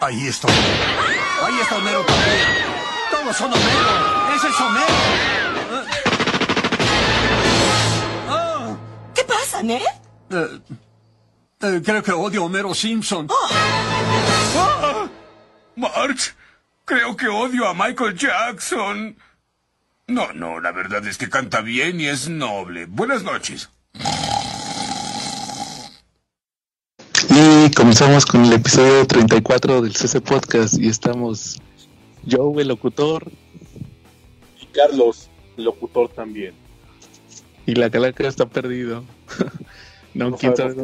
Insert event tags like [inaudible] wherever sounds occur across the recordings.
Ahí está Ahí está Homero también. Todos son Homero. Ese es Homero. Ah. ¿Qué pasa, Ned? Eh, eh, creo que odio a Homero Simpson. Ah. March, creo que odio a Michael Jackson. No, no, la verdad es que canta bien y es noble. Buenas noches. Y comenzamos con el episodio 34 del CC Podcast y estamos Joe, el locutor. Y Carlos, el locutor también. Y la calaca está perdido. [laughs] no, quién sabe.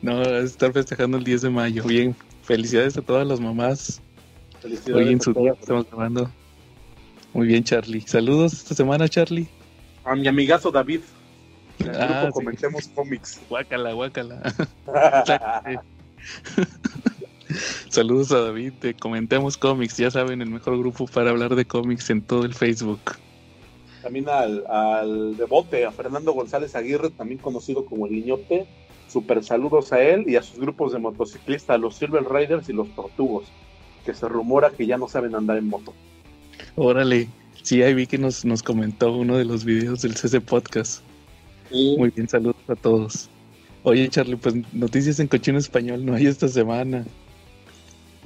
No, estar festejando el 10 de mayo. Bien, felicidades a todas las mamás. Felicidades Hoy en su día estamos grabando. Muy bien, Charlie. Saludos esta semana, Charlie. A mi amigazo David. En el Ah, grupo sí. comentemos cómics. [laughs] Guácala, guácala. [laughs] Saludos a David de Comentemos Cómics. Ya saben, el mejor grupo para hablar de cómics en todo el Facebook. También al, al devote, a Fernando González Aguirre, también conocido como el Niñote. Super saludos a él y a sus grupos de motociclistas, los Silver Riders y los Tortugos, que se rumora que ya no saben andar en moto. Órale. Sí, ahí vi que nos, nos comentó uno de los videos del CC Podcast. Muy bien, saludos a todos. Oye, Charlie, pues noticias en cochino español no hay esta semana.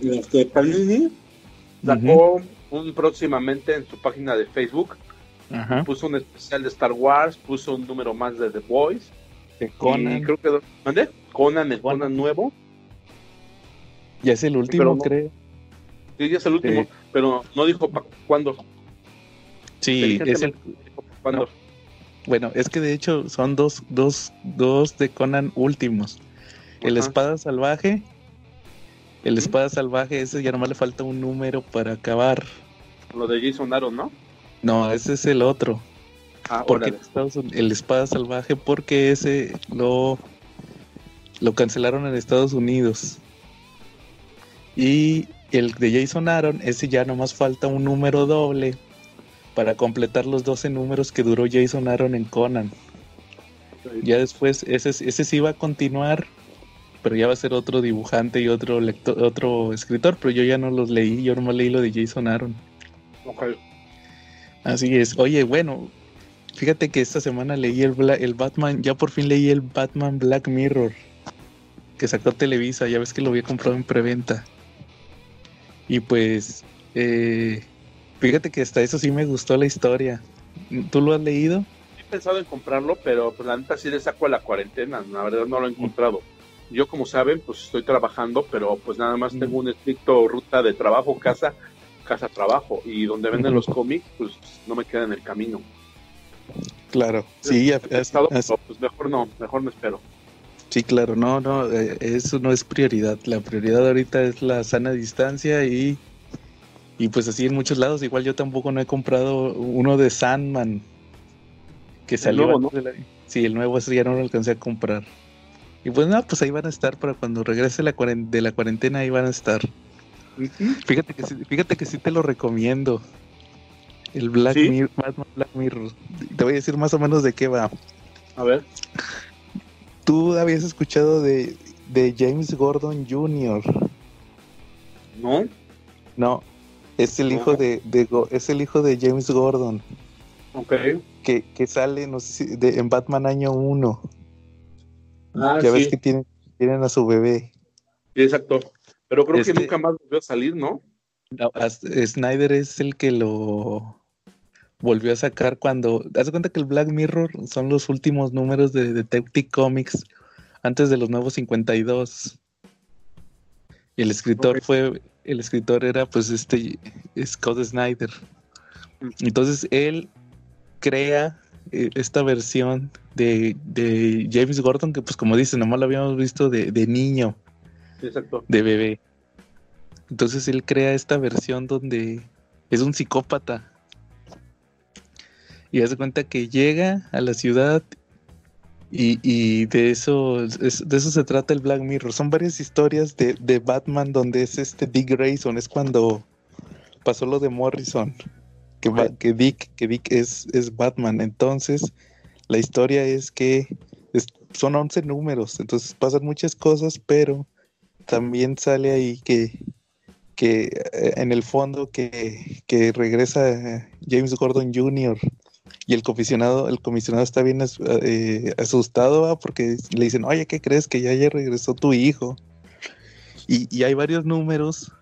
Este, Panini sacó un próximamente en su página de Facebook, Ajá. puso un especial de Star Wars, puso un número más de The Boys. De Y Conan. creo que. ¿Mande? Conan, el Conan. Nuevo. Ya es el último, no- creo. Sí, ya es el último, Sí. pero no dijo pa- cuándo. Sí, es el. No. Bueno, es que de hecho son dos, dos, dos de Conan últimos. El. Espada Salvaje. El. Espada Salvaje, ese ya nomás le falta un número para acabar. Lo de Jason Aaron, ¿no? No, ese es el otro. Ah, Porque Estados Unidos- el Espada Salvaje, porque ese lo, lo cancelaron en Estados Unidos. Y el de Jason Aaron, ese ya nomás falta un número doble para completar los 12 números que duró Jason Aaron en Conan. Ya después, ese, ese sí va a continuar, pero ya va a ser otro dibujante y otro lector, otro escritor, pero yo ya no los leí, yo nomás leí lo de Jason Aaron. Así es. Oye, bueno, fíjate que esta semana leí el, Bla- el Batman, ya por fin leí el Batman Black Mirror que sacó Televisa, ya ves que lo había comprado en preventa. Y pues, eh, fíjate que hasta eso sí me gustó la historia. ¿Tú lo has leído? He pensado en comprarlo, pero pues la neta sí le saco a la cuarentena. La verdad no lo he encontrado. Yo, como saben, pues estoy trabajando, pero pues nada más Mm. tengo un estricto ruta de trabajo, casa, casa, trabajo. Y donde venden los cómics, pues no me queda en el camino. Claro. Sí, He pensado, pero, pues mejor no, mejor me espero. sí, claro. No, no, eh, eso no es prioridad. La prioridad ahorita es la sana distancia y, y pues así en muchos lados. Igual yo tampoco no he comprado uno de Sandman que salió. nuevo, antes de la- Sí, el nuevo ese ya no lo alcancé a comprar. Y pues nada, pues ahí van a estar para cuando regrese la de la cuarentena, ahí van a estar. Fíjate que, sí- fíjate que sí te lo recomiendo. El Black ¿Sí? Mirror, Batman Black Mirror. Te voy a decir más o menos de qué va. A ver. Tú habías escuchado de, de James Gordon Jr. ¿No? No, es el hijo de, es el hijo de James Gordon Ok. que, que sale, no sé si de- en Batman año 1. Ah, ya sí, ves que tienen, tienen a su bebé. exacto. Pero creo Este- que nunca más volvió a salir, ¿no? No, Snyder es el que lo volvió a sacar cuando. Haz de cuenta que el Black Mirror son los últimos números de Detective Comics antes de los nuevos 52. Y el escritor fue. El escritor era pues este Scott Snyder. Entonces él crea eh, esta versión de, de James Gordon que pues como dice, nomás lo habíamos visto de, de niño exacto. de bebé. Entonces él crea esta versión donde es un psicópata. Y hace cuenta que llega a la ciudad y, y de eso es- de eso se trata el Black Mirror. Son varias historias de, de Batman donde es este Dick Grayson, es cuando pasó lo de Morrison, que, va- que Dick, que Dick es, es Batman. Entonces, la historia es que es- son 11 números, entonces pasan muchas cosas, pero también sale ahí que, que eh, en el fondo que, que regresa eh, James Gordon Jr. y el comisionado, el comisionado está bien eh, asustado ¿va? porque le dicen, oye, ¿qué crees que ya, ya regresó tu hijo? Y, y hay varios números.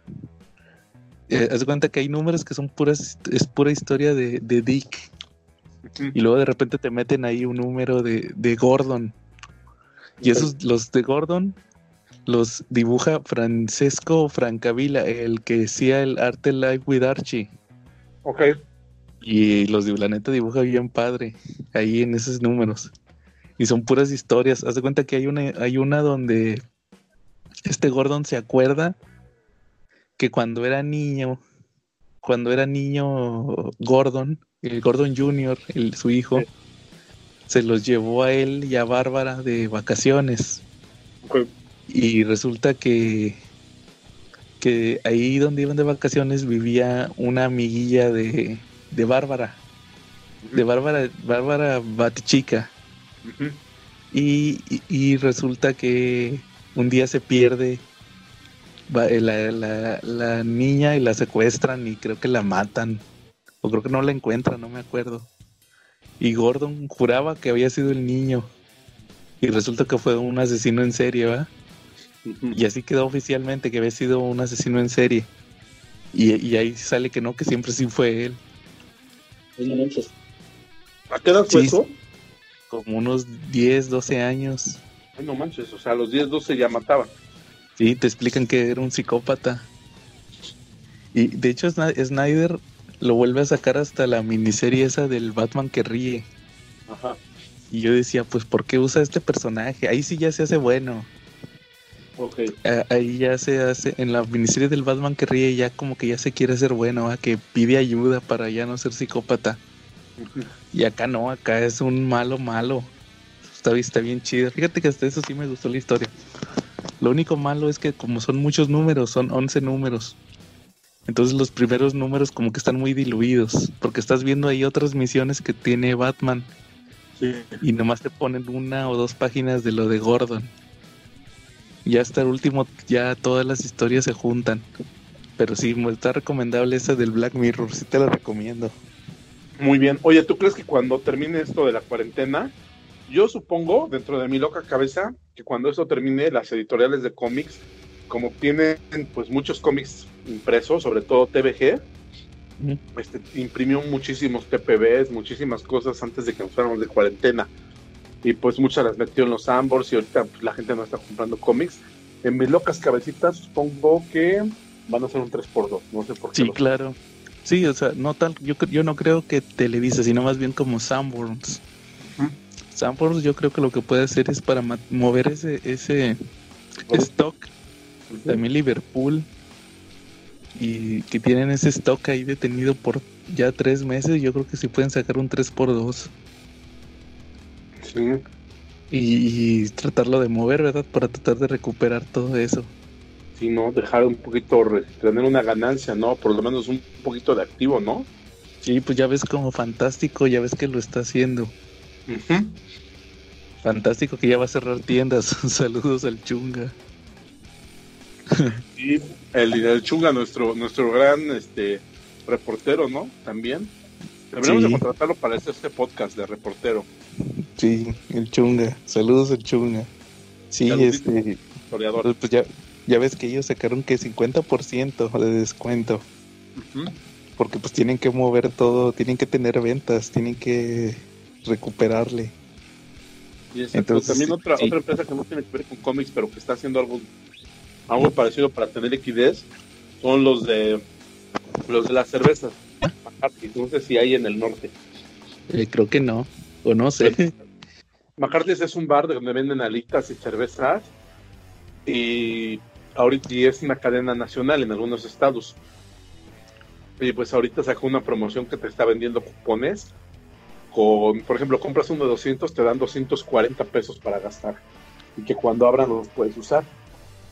Eh, haz cuenta que hay números que son puras, es pura historia de, de Dick. Y luego de repente te meten ahí un número de, de Gordon. Y esos, los de Gordon, los dibuja Francesco Francavilla, el que hacía el arte live with Archie. Ok. Y los de la neta dibuja bien padre ahí en esos números. Y son puras historias. Haz de cuenta que hay una, hay una donde este Gordon se acuerda que cuando era niño, cuando era niño Gordon, el Gordon Jr., el, su hijo, Sí. se los llevó a él y a Bárbara de vacaciones. Y resulta que, que ahí donde iban de vacaciones vivía una amiguilla de, de Bárbara, de Bárbara, Bárbara Batichica. Y, y- y resulta que un día se pierde eh, la, la- la niña y la secuestran y creo que la matan. O creo que no la encuentran, no me acuerdo. Y Gordon juraba que había sido el niño. Y resulta que fue un asesino en serie, ¿va? Y así quedó oficialmente que había sido un asesino en serie. Y, y ahí sale que no, que siempre sí fue él. ¿A qué edad fue Sí. eso? Como unos 10, 12 años. Ay, no manches, o sea, a los 10, 12 ya mataban. Sí, te explican que era un psicópata. Y de hecho Snyder lo vuelve a sacar hasta la miniserie esa del Batman que ríe. Ajá. Y yo decía, pues, ¿por qué usa este personaje? Ahí sí ya se hace bueno. Ok. Ah, Ahí ya se hace, en la miniserie del Batman que ríe ya como que ya se quiere hacer bueno, que pide ayuda para ya no ser psicópata. [laughs] Y acá no, acá es un malo malo. Está, está bien chido. Fíjate que hasta eso sí me gustó la historia. Lo único malo es que como son muchos números, son 11 números. Entonces los primeros números como que están muy diluidos, porque estás viendo ahí otras misiones que tiene Batman Sí. y nomás te ponen una o dos páginas de lo de Gordon. Ya hasta el último, ya todas las historias se juntan. Pero sí, está recomendable esa del Black Mirror, sí te la recomiendo. Muy bien. Oye, ¿tú crees que cuando termine esto de la cuarentena, yo supongo, dentro de mi loca cabeza, que cuando eso termine, las editoriales de cómics, como tienen pues muchos cómics impresos, sobre todo TVG, este, imprimió muchísimos TPBs, muchísimas cosas antes de que nos fuéramos de cuarentena. Y pues muchas las metió en los Ambors y ahorita pues, la gente no está comprando cómics. En mis locas cabecitas supongo que van a ser un 3x2, no sé por qué. Sí, claro. Sí, o sea, no tal, yo, yo no creo que Televisa, sino más bien como Sanborns. Sanborns yo creo que lo que puede hacer es para mover ese, ese stock, también Liverpool, y que tienen ese stock ahí detenido por ya tres meses, yo creo que sí pueden sacar un 3x2 Sí. y, y tratarlo de mover, ¿verdad? Para tratar de recuperar todo eso. Sí, ¿no? Dejar un poquito, tener una ganancia, ¿no? Por lo menos un poquito de activo, ¿no? Sí, pues ya ves como fantástico, ya ves que lo está haciendo. Fantástico que ya va a cerrar tiendas. [laughs] Saludos al chunga. [laughs] Y el, el Chunga, nuestro, nuestro gran este reportero, ¿no? También. Deberíamos Sí. de contratarlo para este podcast de reportero, Sí, el chunga. Saludos al chunga. Sí, Saludito. este, historiador. pues ya, ya ves que ellos sacaron que 50% de descuento. Porque pues tienen que mover todo, tienen que tener ventas, tienen que recuperarle. Y exacto, Entonces, también sí, otra, sí. otra empresa que no tiene que ver con cómics, pero que está haciendo algo, algo parecido para tener liquidez, son los de los de las cervezas. No sé si hay en el norte. Eh, creo que no, o no sé. McCarthy's es un bar donde venden alitas y cervezas y ahorita y es una cadena nacional en algunos estados. Y pues ahorita sacó una promoción que te está vendiendo cupones con, por ejemplo, compras uno de 200, te dan 240 pesos para gastar y que cuando abran los puedes usar.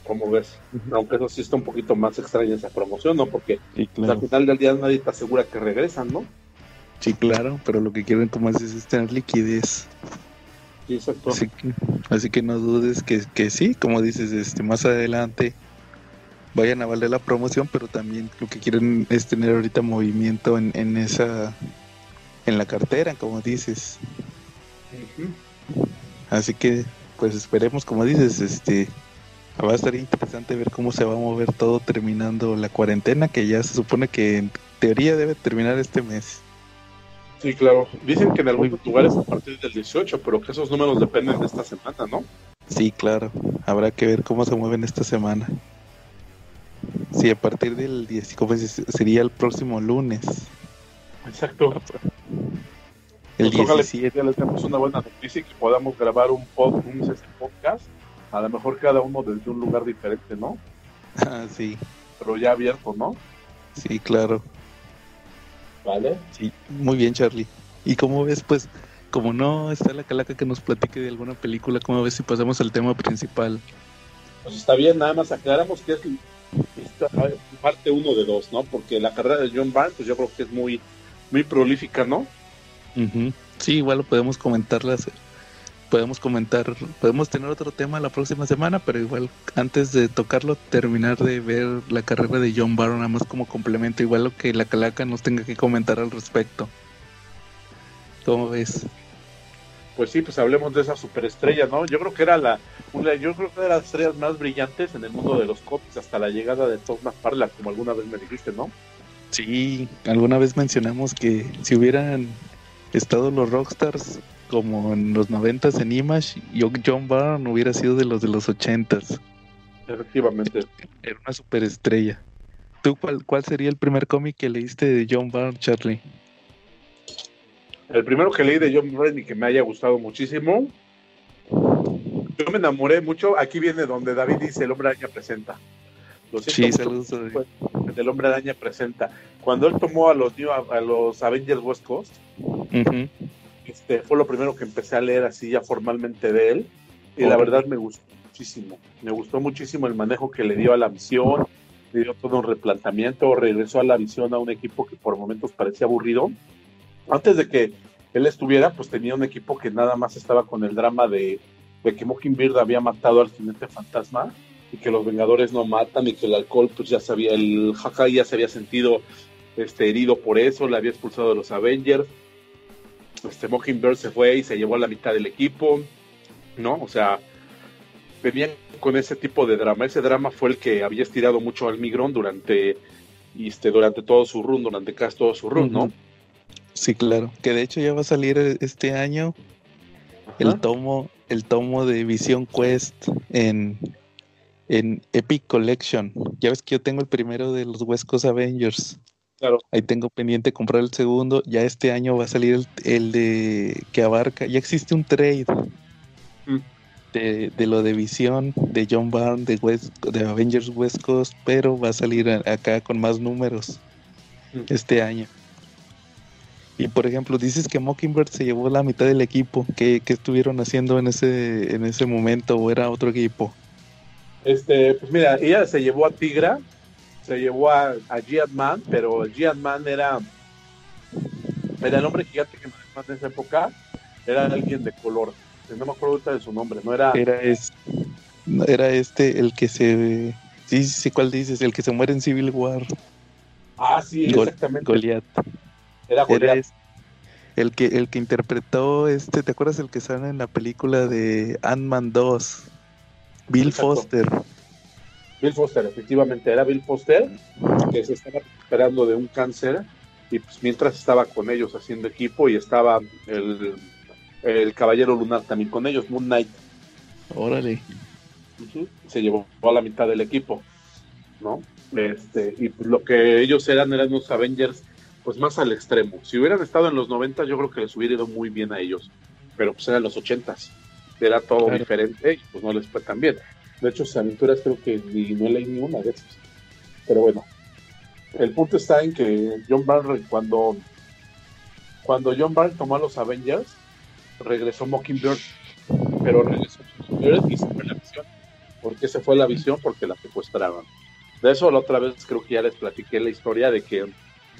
Como ves, aunque eso sí está un poquito más extraña esa promoción, ¿no? Porque Sí, pues, al final del día nadie te asegura que regresan, ¿no? Sí, claro, pero lo que quieren como dices es tener liquidez. Exacto. Así que, así que no dudes que, que sí, como dices, este más adelante vayan a valer la promoción, pero también lo que quieren es tener ahorita movimiento en, en esa, en la cartera, como dices. Así que, pues esperemos, como dices, este, va a estar interesante ver cómo se va a mover todo terminando la cuarentena, que ya se supone que en teoría debe terminar este mes. Sí, claro. Dicen que en algunos lugares a partir del 18, pero que esos números dependen de esta semana, ¿no? Sí, claro. Habrá que ver cómo se mueven esta semana. Sí, a partir del 10, ¿cómo se- sería el próximo lunes. Exacto. El Pues ojalá 17. ya les demos una buena noticia y que podamos grabar un, pod, un podcast, a lo mejor cada uno desde un lugar diferente, ¿no? [laughs] Ah, sí, Pero ya abierto, ¿no? sí, claro. Vale. Sí, muy bien, Charlie. ¿Y cómo ves, pues, como no está la calaca que nos platique de alguna película, cómo ves si pasamos al tema principal? Pues está bien, nada más aclaramos que es esta parte uno de dos, ¿no? Porque la carrera de John Byrne, pues yo creo que es muy, muy prolífica, ¿no? Ujú. Sí, igual lo podemos comentarlas. Podemos comentar, podemos tener otro tema la próxima semana, pero igual antes de tocarlo, terminar de ver la carrera de John Barron, nada más como complemento, igual lo que la calaca nos tenga que comentar al respecto. ¿Cómo ves? Pues sí, pues hablemos de esa superestrella, ¿no? Yo creo que era la, una, yo creo que era de las estrellas más brillantes en el mundo de los cómics hasta la llegada de Todd McFarlane, como alguna vez me dijiste, ¿no? Sí, alguna vez mencionamos que si hubieran estado los Rockstars como en los noventas en Image, yo John Byrne hubiera sido de los de los ochentas. Efectivamente. Era una superestrella. ¿Tú cuál, cuál sería el primer cómic que leíste de John Byrne, Charlie? El primero que leí de John Byrne y que me haya gustado muchísimo, yo me enamoré mucho. Aquí viene donde David dice: El hombre araña presenta. Lo Sí, saludos. pues, El hombre araña presenta. Cuando él tomó a los, a los Avengers West Coast, Ujú. Este, fue lo primero que empecé a leer así ya formalmente de él. Y la Órale. verdad me gustó muchísimo. Me gustó muchísimo el manejo que le dio a la visión. Le dio todo un replanteamiento. Regresó a la visión a un equipo que por momentos parecía aburrido. Antes de que él estuviera, pues tenía un equipo que nada más estaba con el drama de, de que Mockingbird había matado al jinete fantasma y que los Vengadores no matan y que el alcohol, pues ya sabía, el Hawkeye ya se había sentido este, herido por eso, le había expulsado de los Avengers este Mockingbird se fue y se llevó a la mitad del equipo, ¿no? O sea, venían con ese tipo de drama. Ese drama fue el que había estirado mucho al Migrón durante, este, durante todo su run, durante casi todo su run, ¿no? Sí, claro. Que de hecho ya va a salir este año el tomo, el tomo de Vision Quest en, en Epic Collection. Ya ves que yo tengo el primero de los West Coast Avengers. Claro. Ahí tengo pendiente comprar el segundo. Ya este año va a salir el, el de que abarca. Ya existe un trade Mm. de, de lo de Visión de John Byrne de, West, de Avengers West Coast, pero va a salir a- acá con más números Mm. este año. Y por ejemplo, dices que Mockingbird se llevó la mitad del equipo. ¿Qué, qué estuvieron haciendo en ese, en ese momento? ¿O era otro equipo? Este, pues mira, ella se llevó a Tigra, se llevó a, a G-Man, pero el G-Man era, era el hombre gigante que manejaba en esa época, era alguien de color. No me acuerdo ahorita de su nombre, no era. Era, es, era este el que se... Sí, sí, ¿cuál dices? El que se muere en Civil War. Ah, sí, exactamente. Goliath. Era Goliath. el que, el que interpretó este, ¿te acuerdas el que sale en la película de Ant-Man 2? Bill Exacto. Foster. Bill Foster, efectivamente, era Bill Foster, que se estaba recuperando de un cáncer, y pues mientras estaba con ellos haciendo equipo, y estaba el, el Caballero Lunar también con ellos, Moon Knight, Órale. Se llevó a la mitad del equipo, ¿no? Este, y pues lo que ellos eran, eran unos Avengers, pues más al extremo. Si hubieran estado en los 90, yo creo que les hubiera ido muy bien a ellos, pero pues eran los 80 era todo Claro. diferente y pues no les fue tan bien. De hecho, sus aventuras creo que no leí ni una de esas. Pero bueno, el punto está en que John Byrne, cuando, cuando John Byrne tomó a los Avengers, regresó Mockingbird, pero regresó Mockingbird y se fue la visión. ¿Por qué se fue la visión? Porque la secuestraban. De eso la otra vez creo que ya les platiqué la historia de que,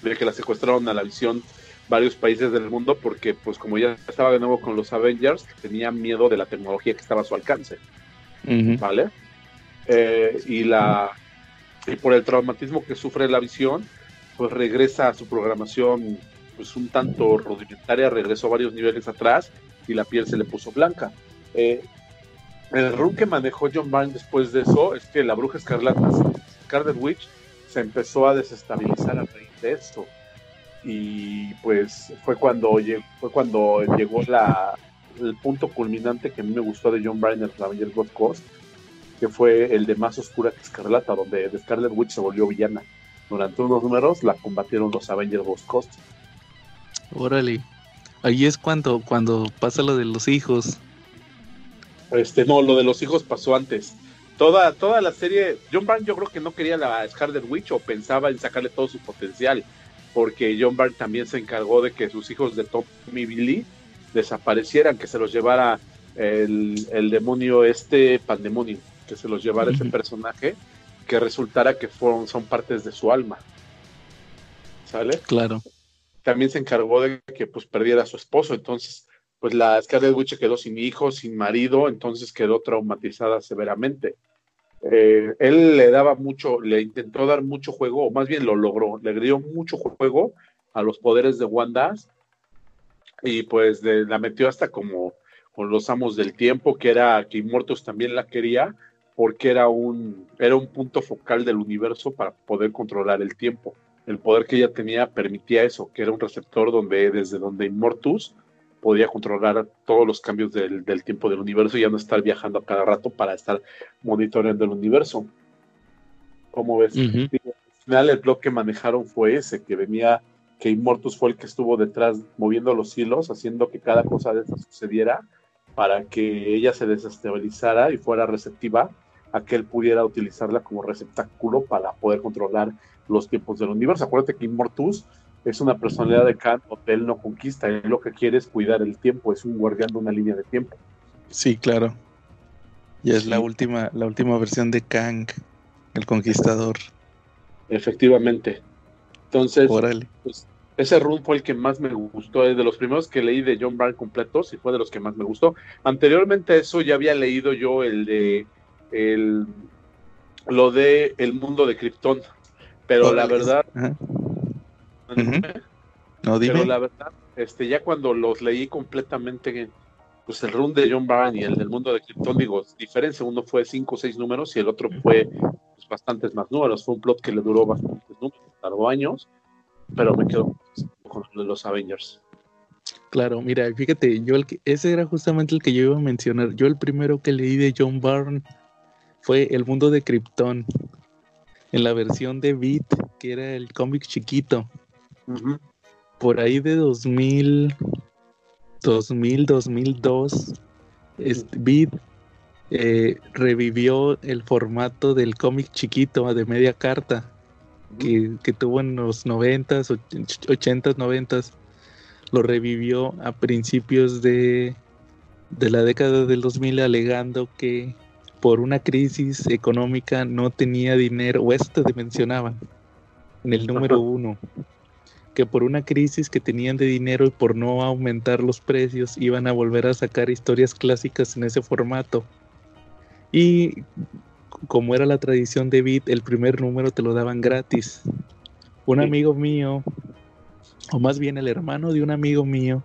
de que la secuestraron a la visión varios países del mundo porque pues como ya estaba de nuevo con los Avengers, tenía miedo de la tecnología que estaba a su alcance. ¿Vale? Eh, y la y por el traumatismo que sufre la visión, pues regresa a su programación pues un tanto rudimentaria, regresó varios niveles atrás y la piel se le puso blanca. Eh, el run que manejó John Byrne después de eso es que la bruja escarlata, Scarlet Witch, se empezó a desestabilizar a raíz de esto. Y pues fue cuando, fue cuando llegó la, el punto culminante que a mí me gustó de John Byrne en Avengers God Coast, que fue el de Más Oscura que Escarlata, donde Scarlet Witch se volvió villana. Durante unos números la combatieron los Avengers Ghost Coast. Órale. Ahí es cuando, cuando pasa lo de los hijos. Este, no, lo de los hijos pasó antes. Toda, toda la serie, John Byrne yo creo que no quería la Scarlet Witch o pensaba en sacarle todo su potencial, porque John Byrne también se encargó de que sus hijos de Tommy Billy desaparecieran, que se los llevara el, el demonio este Pandemonium, que se los llevara ese personaje, que resultara que fueron, son partes de su alma. ¿Sale? Claro. También se encargó de que pues perdiera a su esposo, entonces pues la Scarlet Witch quedó sin hijos, sin marido, entonces quedó traumatizada severamente. Eh, él le daba mucho, le intentó dar mucho juego, o más bien lo logró, le dio mucho juego a los poderes de Wanda y pues la metió hasta como con los amos del tiempo, que era que Immortus también la quería, porque era un, era un punto focal del universo para poder controlar el tiempo. El poder que ella tenía permitía eso, que era un receptor donde desde donde Immortus podía controlar todos los cambios del, tiempo del universo y ya no estar viajando a cada rato para estar monitoreando el universo. ¿Cómo ves? Al final el blog que manejaron fue ese, que venía, que Immortus fue el que estuvo detrás moviendo los hilos, haciendo que cada cosa de esa sucediera para que ella se desestabilizara y fuera receptiva a que él pudiera utilizarla como receptáculo para poder controlar los tiempos del universo. Acuérdate que Immortus es una personalidad de Kant, él no conquista, él lo que quiere es cuidar el tiempo, es un guardián de una línea de tiempo. Sí, claro. Y es la última, la última versión de Kang, el conquistador. Efectivamente. Entonces, pues, ese run fue el que más me gustó, de los primeros que leí de John Byrne completos y fue de los que más me gustó. Anteriormente a eso ya había leído yo el de el, lo de El mundo de Krypton, pero la verdad no, dime. Pero la verdad, este, ya cuando los leí completamente, pues el run de John Byrne y el del mundo de Krypton, digo, diferencia, uno fue cinco o seis números y el otro fue pues, bastantes más números, fue un plot que le duró bastantes números, tardó años, pero me quedo con los Avengers. Claro, mira, fíjate, yo el ese era justamente el que yo iba a mencionar. Yo el primero que leí de John Byrne fue El mundo de Krypton, en la versión de Beat, que era el cómic chiquito. Por ahí de 2000, 2000, 2002, Vid eh, revivió el formato del cómic chiquito de media carta que, tuvo en los 90s, 80s, 90s. Lo revivió a principios de, de la década del 2000 alegando que por una crisis económica no tenía dinero, o esto te mencionaban en el número uno que por una crisis que tenían de dinero y por no aumentar los precios iban a volver a sacar historias clásicas en ese formato. Y como era la tradición de Bit, el primer número te lo daban gratis. Un amigo mío, o más bien el hermano de un amigo mío,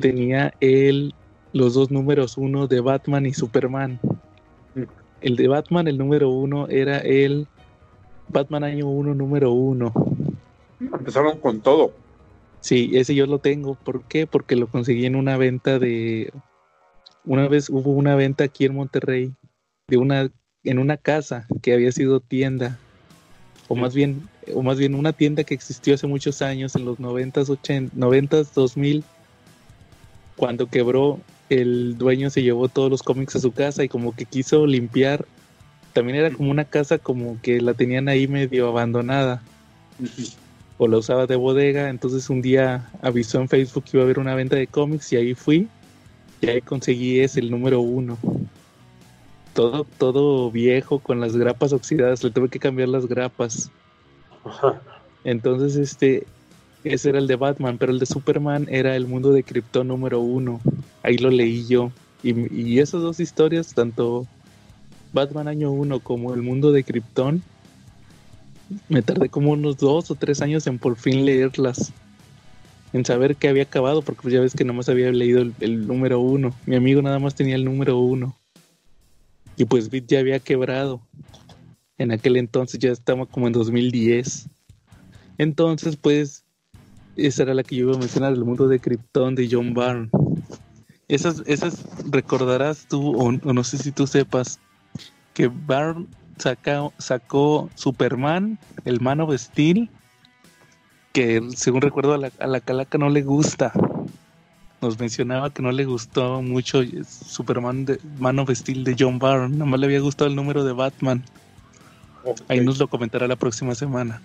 tenía él los dos números uno de Batman y Superman. El de Batman, el número uno, era el Batman año uno, número uno Empezaron con todo. Sí, ese yo lo tengo. ¿Por qué? Porque lo conseguí en una venta de. Una vez hubo una venta aquí en Monterrey de una en una casa que había sido tienda o más bien o más bien una tienda que existió hace muchos años en los 90s, 80, 90s, 2000 cuando quebró el dueño se llevó todos los cómics a su casa y como que quiso limpiar también era como una casa como que la tenían ahí medio abandonada o la usaba de bodega. Entonces un día avisó en Facebook que iba a haber una venta de cómics y ahí fui y ahí conseguí ese, el número uno. Todo, todo viejo con las grapas oxidadas, le tuve que cambiar las grapas. Entonces, este, ese era el de Batman, pero el de Superman era el mundo de Krypton número uno. Ahí lo leí yo. Y, y esas dos historias, tanto Batman año uno como el mundo de Krypton, me tardé como unos dos o tres años en por fin leerlas. En saber que había acabado, porque pues ya ves que nomás había leído el, el número uno. Mi amigo nada más tenía el número uno. Y pues Bit ya había quebrado. En aquel entonces ya estaba como en 2010. Entonces, pues, esa era la que yo iba a mencionar, el mundo de Krypton de John Byrne. Esas, esas recordarás tú, o, no sé si tú sepas, que Byrne saca- sacó Superman, el Man of Steel, que según recuerdo a la calaca no le gusta. Nos mencionaba que no le gustó mucho Superman de Man of Steel de John Byrne, nomás le había gustado el número de Batman. Ahí nos lo comentará la próxima semana.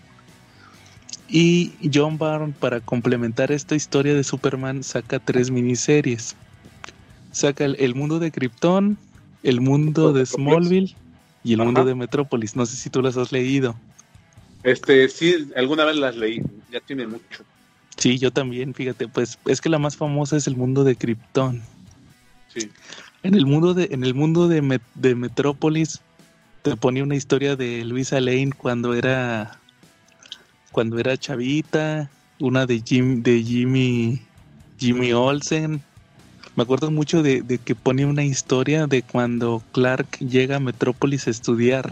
Y John Byrne, para complementar esta historia de Superman, saca tres miniseries. Saca el, el mundo de Krypton, el mundo de Smallville y el Ajá. mundo de Metrópolis. No sé si tú las has leído. Este, sí, alguna vez las leí, ya tiene mucho. Sí, yo también, fíjate, pues es que la más famosa es el mundo de Krypton. Sí. En el mundo de, en el mundo de, Met- de Metrópolis te ponía una historia de Luisa Lane cuando era cuando era chavita, una de Jim, de Jimmy Jimmy Olsen. Me acuerdo mucho de, de que ponía una historia de cuando Clark llega a Metrópolis a estudiar,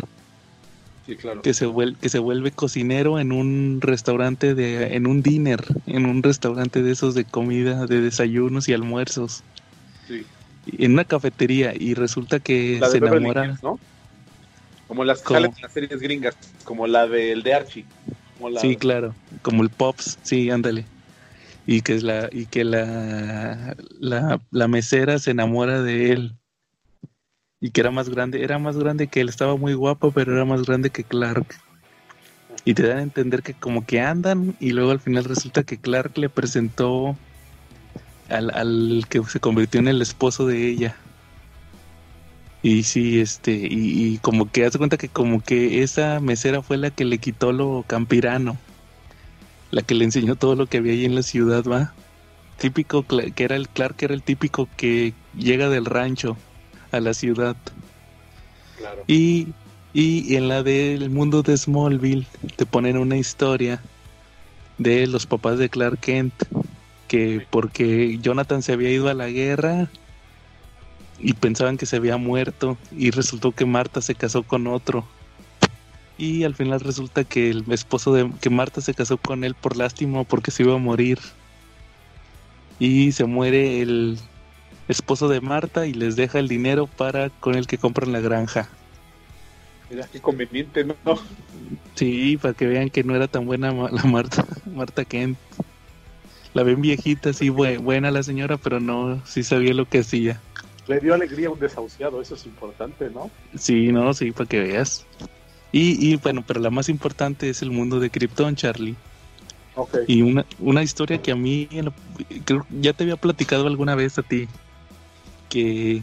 Sí, claro. que se vuelve, que se vuelve cocinero en un restaurante de, en un dinner, en un restaurante de esos de comida, de desayunos y almuerzos, Sí. en una cafetería, y resulta que La se de enamora. ¿no? Como las en las series gringas, como la del de Archie. Como la- Sí, claro, como el Pops, sí, ándale. Y que es la y que la, la la mesera se enamora de él. Y que era más grande, era más grande que él, estaba muy guapo, pero era más grande que Clark. Y te dan a entender que como que andan y luego al final resulta que Clark le presentó al, al que se convirtió en el esposo de ella. Y sí, este, y, y como que hace cuenta que como que esa mesera fue la que le quitó lo campirano, la que le enseñó todo lo que había ahí en la ciudad, va. Típico que era el Clark, que era el típico que llega del rancho a la ciudad. Claro. Y, y en la del mundo de Smallville te ponen una historia de los papás de Clark Kent, que porque Jonathan se había ido a la guerra y pensaban que se había muerto y resultó que Marta se casó con otro. Y al final resulta que el esposo de que Marta se casó con él por lástima porque se iba a morir. Y se muere el esposo de Marta y les deja el dinero para con el que compran la granja. Mira, qué conveniente, ¿no? Sí, para que vean que no era tan buena la Marta, [laughs] Marta Kent. La ven viejita, sí, bue- buena la señora, pero no, sí sabía lo que hacía. Le dio alegría a un desahuciado, eso es importante, ¿no? Sí, no, sí, para que veas. Y, y bueno, pero la más importante es el mundo de Krypton, Charlie. Ok. Y una, una historia que a mí, creo, ya te había platicado alguna vez a ti, que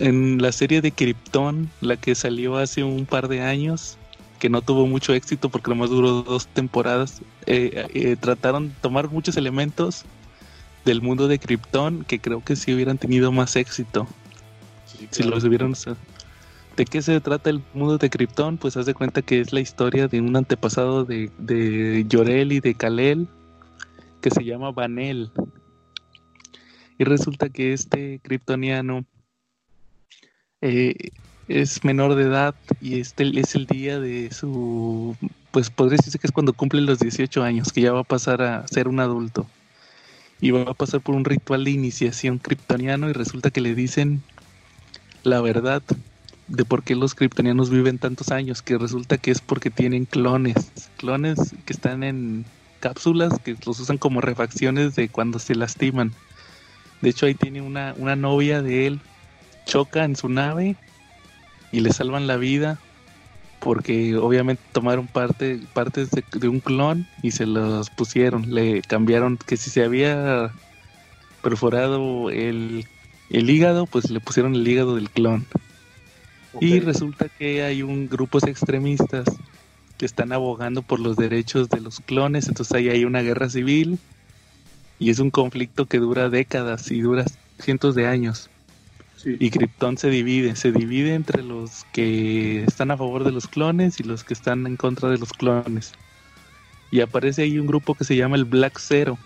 en la serie de Krypton, la que salió hace un par de años, que no tuvo mucho éxito porque nomás duró dos temporadas, eh, eh, trataron de tomar muchos elementos del mundo de Krypton que creo que sí hubieran tenido más éxito Sí, si los hubieran. ¿De qué se trata el mundo de Krypton? Pues haz de cuenta que es la historia de un antepasado de, de Yorel y de Kalel que se llama Vanel. Y resulta que este kryptoniano eh, es menor de edad y este es el día de su, pues podría decirse que es cuando cumple los 18 años, que ya va a pasar a ser un adulto. Y va a pasar por un ritual de iniciación kryptoniano y resulta que le dicen la verdad de por qué los kryptonianos viven tantos años, que resulta que es porque tienen clones, clones que están en cápsulas que los usan como refacciones de cuando se lastiman. De hecho ahí tiene una, una novia de él, choca en su nave y le salvan la vida porque obviamente tomaron parte, partes de, de un clon y se los pusieron, le cambiaron que si se había perforado el, el hígado, pues le pusieron el hígado del clon. Y resulta que hay un grupos extremistas que están abogando por los derechos de los clones, entonces ahí hay una guerra civil y es un conflicto que dura décadas y dura cientos de años. Sí. Y Krypton se divide, se divide entre los que están a favor de los clones y los que están en contra de los clones. Y aparece ahí un grupo que se llama el Black Zero,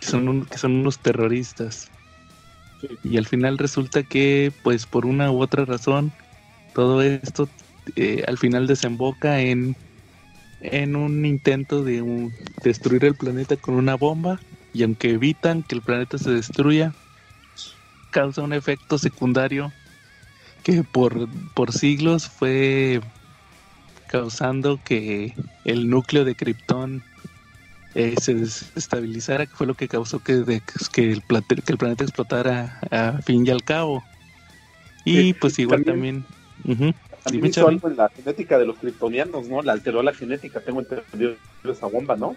que son, un- que son unos terroristas. Sí. Y al final resulta que, pues por una u otra razón, todo esto eh, al final desemboca en, en un intento de un- destruir el planeta con una bomba. Y aunque evitan que el planeta se destruya, causa un efecto secundario que por, por siglos fue causando que el núcleo de Krypton eh, se desestabilizara, que fue lo que causó que, de- que, el, plate- que el planeta explotara a fin y al cabo. Y Sí, pues igual también- también... Dime, hizo algo en la genética de los kryptonianos, ¿no? La alteró la genética, tengo entendido esa bomba, ¿no?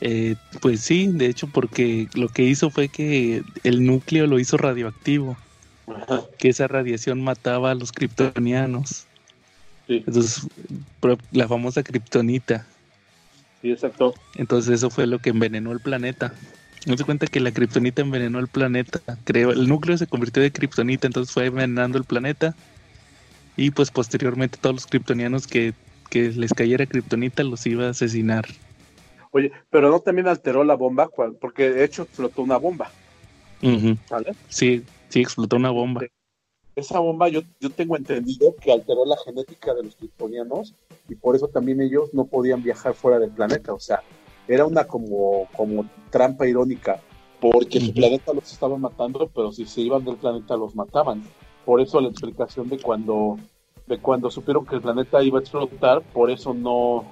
Eh, pues sí, de hecho porque lo que hizo fue que el núcleo lo hizo radioactivo, que esa radiación mataba a los kryptonianos. Sí, Entonces, la famosa kriptonita. sí, exacto. Entonces eso fue lo que envenenó el planeta. No se cuenta que la kriptonita envenenó el planeta. Creo, el núcleo se convirtió de kriptonita, entonces fue envenenando el planeta. Y pues posteriormente todos los kryptonianos que, que les cayera kriptonita los iba a asesinar. Oye, pero no también alteró la bomba, porque de hecho explotó una bomba. Sí, sí, explotó una bomba. Esa bomba yo, yo tengo entendido que alteró la genética de los kryptonianos y por eso también ellos no podían viajar fuera del planeta. O sea, era una como, como trampa irónica, porque su Ujú. planeta los estaba matando, pero si se iban del planeta los mataban. Por eso la explicación de cuando, de cuando supieron que el planeta iba a explotar, por eso no,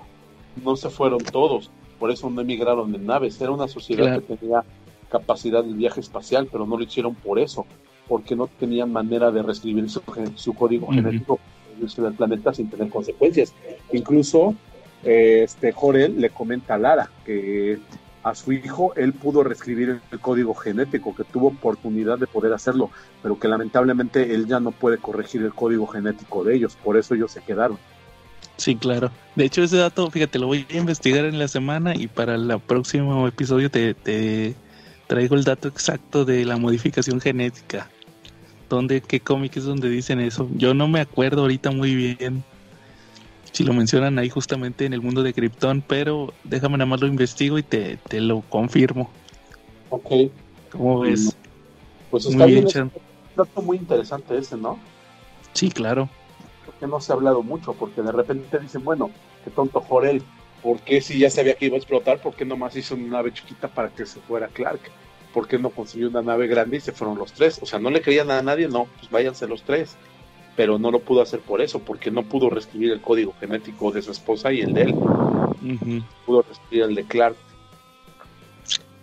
no se fueron todos, por eso no emigraron en naves. Era una sociedad Claro. que tenía capacidad de viaje espacial, pero no lo hicieron por eso porque no tenían manera de reescribir su, su código Ujú. genético del planeta sin tener consecuencias. Incluso eh, este Jorel le comenta a Lara que a su hijo él pudo reescribir el código genético, que tuvo oportunidad de poder hacerlo, pero que lamentablemente él ya no puede corregir el código genético de ellos, por eso ellos se quedaron. Sí, claro. De hecho, ese dato, fíjate, lo voy a investigar en la semana y para el próximo episodio te, te traigo el dato exacto de la modificación genética. ¿Dónde, qué cómic es donde dicen eso? Yo no me acuerdo ahorita muy bien si lo mencionan ahí justamente en el mundo de Krypton, pero déjame nada más lo investigo y te, te lo confirmo. Ok, ¿Cómo ves? pues Muy está bien, bien, es un dato muy interesante ese, ¿no? Sí, claro. Que no se ha hablado mucho, porque de repente dicen, bueno, qué tonto Jorel, ¿por qué si ya sabía que iba a explotar, por qué nomás hizo una nave chiquita para que se fuera Clark? ¿Por qué no consiguió una nave grande y se fueron los tres? O sea, no le creían a nadie, no, pues váyanse los tres. Pero no lo pudo hacer por eso, porque no pudo reescribir el código genético de su esposa y el de él. Pudo reescribir el de Clark.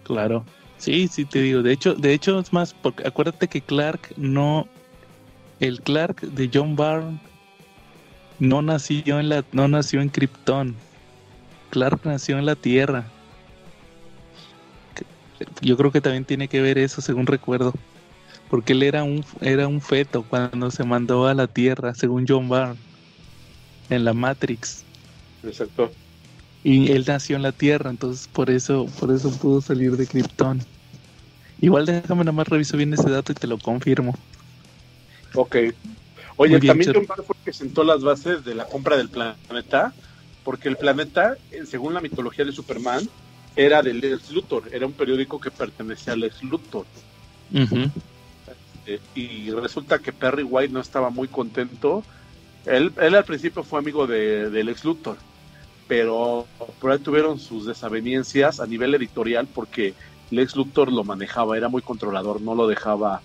claro. Sí, sí te digo. De hecho, de hecho es más, porque acuérdate que Clark no, el Clark de John Byrne no nació en la, no nació en Krypton. Clark nació en la Tierra. Yo creo que también tiene que ver eso, según recuerdo, porque él era un, era un feto cuando se mandó a la Tierra, según John Byrne, en la Matrix. Exacto. Y él nació en la Tierra, entonces por eso, por eso pudo salir de Krypton. Igual déjame nada más reviso bien ese dato y te lo confirmo. Ok. Oye, bien, también John Byrne fue el que sentó las bases de la compra del planeta, porque el planeta, eh, según la mitología de Superman, era del Lex Luthor, era un periódico que pertenecía al Lex Luthor. Eh, y resulta que Perry White no estaba muy contento. Él, él al principio fue amigo de, del ex Luthor, pero por ahí tuvieron sus desavenencias a nivel editorial porque Lex Luthor lo manejaba, era muy controlador, no lo dejaba,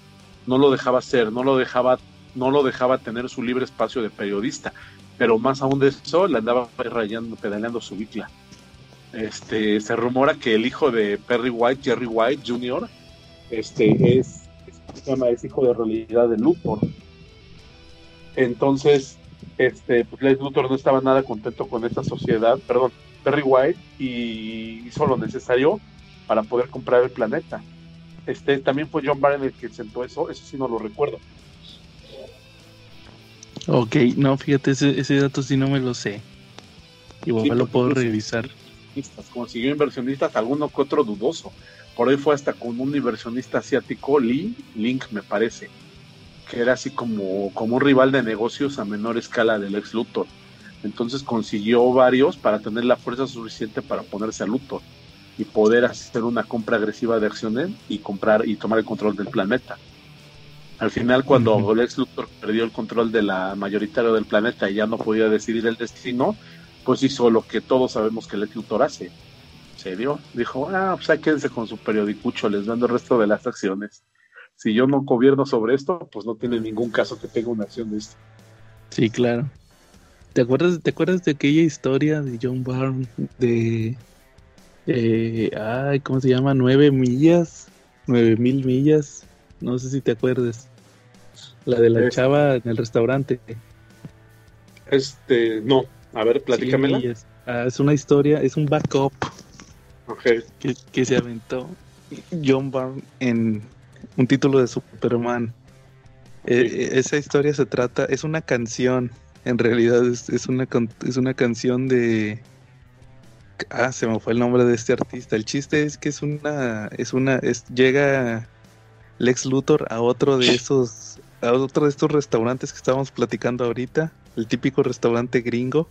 no lo dejaba ser, no lo dejaba, no lo dejaba tener su libre espacio de periodista, pero más aún de eso le andaba rayando, pedaleando su bicla. Este, se rumora que el hijo de Perry White, Jerry White Jr., este, es, es, hijo de realidad de Luthor. Entonces, este, pues Lex Luthor no estaba nada contento con esta sociedad, perdón, Perry White, y hizo lo necesario para poder comprar el planeta. Este, también fue John Byrne el que sentó eso, eso sí no lo recuerdo. Ok, no, fíjate, ese, ese dato sí no me lo sé. Igual Sí, lo porque puedo incluso- revisar. Consiguió inversionistas, alguno que otro dudoso. Por ahí fue hasta con un inversionista asiático, Lee, Link me parece, que era así como, como un rival de negocios a menor escala del ex Luthor. Entonces consiguió varios para tener la fuerza suficiente para ponerse a Luthor y poder hacer una compra agresiva de acciones y comprar y tomar el control del planeta. Al final, cuando Ujú. Lex Luthor perdió el control de la mayoritaria del planeta y ya no podía decidir el destino, pues hizo lo que todos sabemos que Lex Luthor hace. Se dio, dijo, ah, pues ahí quédense con su periodicucho, les mando el resto de las acciones. Si yo no gobierno sobre esto, pues no tiene ningún caso que tenga una acción de esto. Sí, claro. ¿Te acuerdas, ¿Te acuerdas de aquella historia de John Byrne de... eh, ay, ¿cómo se llama? Nueve millas, nueve mil millas. No sé si te acuerdas. La de la chava en el restaurante. Este, no, a ver, platícamela. millas. Ah, es una historia, es un backup Ok, que, que se aventó John Byrne en un título de Superman. Eh, eh, esa historia se trata, es una canción, en realidad es, es una, es una canción de... Ah, se me fue el nombre de este artista. El chiste es que es una, es una, es, llega Lex Luthor a otro de esos, a otro de estos restaurantes que estábamos platicando ahorita, el típico restaurante gringo.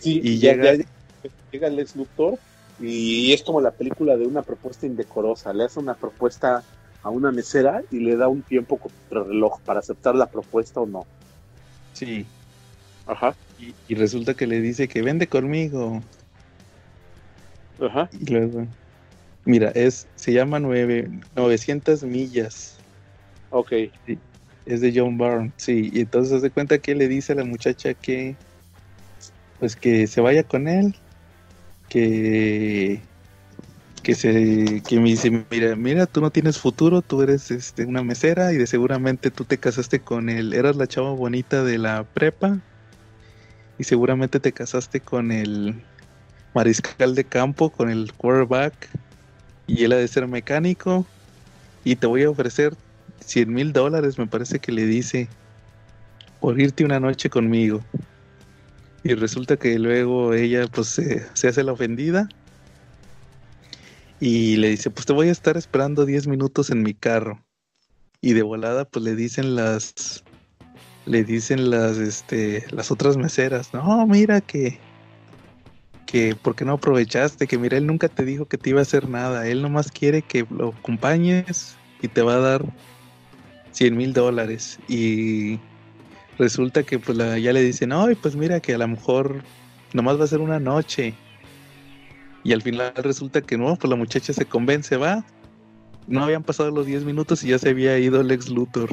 Sí, Y ya- llega- ya llega Lex Luthor y es como la película de una propuesta indecorosa. Le hace una propuesta a una mesera y le da un tiempo contra el reloj para aceptar la propuesta o no. Sí. Ajá, Y, y resulta que le dice que vende conmigo. ajá. Y luego, mira, es, se llama nueve, 900 millas. Ok, Es de John Byrne, sí. Y entonces se de cuenta que le dice a la muchacha que, pues que se vaya con él, que, que se, que me dice, mira, mira, tú no tienes futuro, tú eres este, una mesera y de seguramente tú te casaste con él, eras la chava bonita de la prepa y seguramente te casaste con el mariscal de campo, con el quarterback y él ha de ser mecánico y te voy a ofrecer 100 mil dólares, me parece que le dice, por irte una noche conmigo. Y resulta que luego ella pues se, se hace la ofendida y le dice, pues te voy a estar esperando 10 minutos en mi carro. Y de volada pues le dicen las, le dicen las, este, las otras meseras, no, mira que, que, ¿por qué no aprovechaste? Que mira, él nunca te dijo que te iba a hacer nada, él nomás quiere que lo acompañes y te va a dar 100 mil dólares. Y resulta que pues la- ya le dicen, ay, pues mira que a lo mejor nomás va a ser una noche. Y al final resulta que no, pues la muchacha se convence, va. No habían pasado los 10 minutos y ya se había ido Lex Luthor.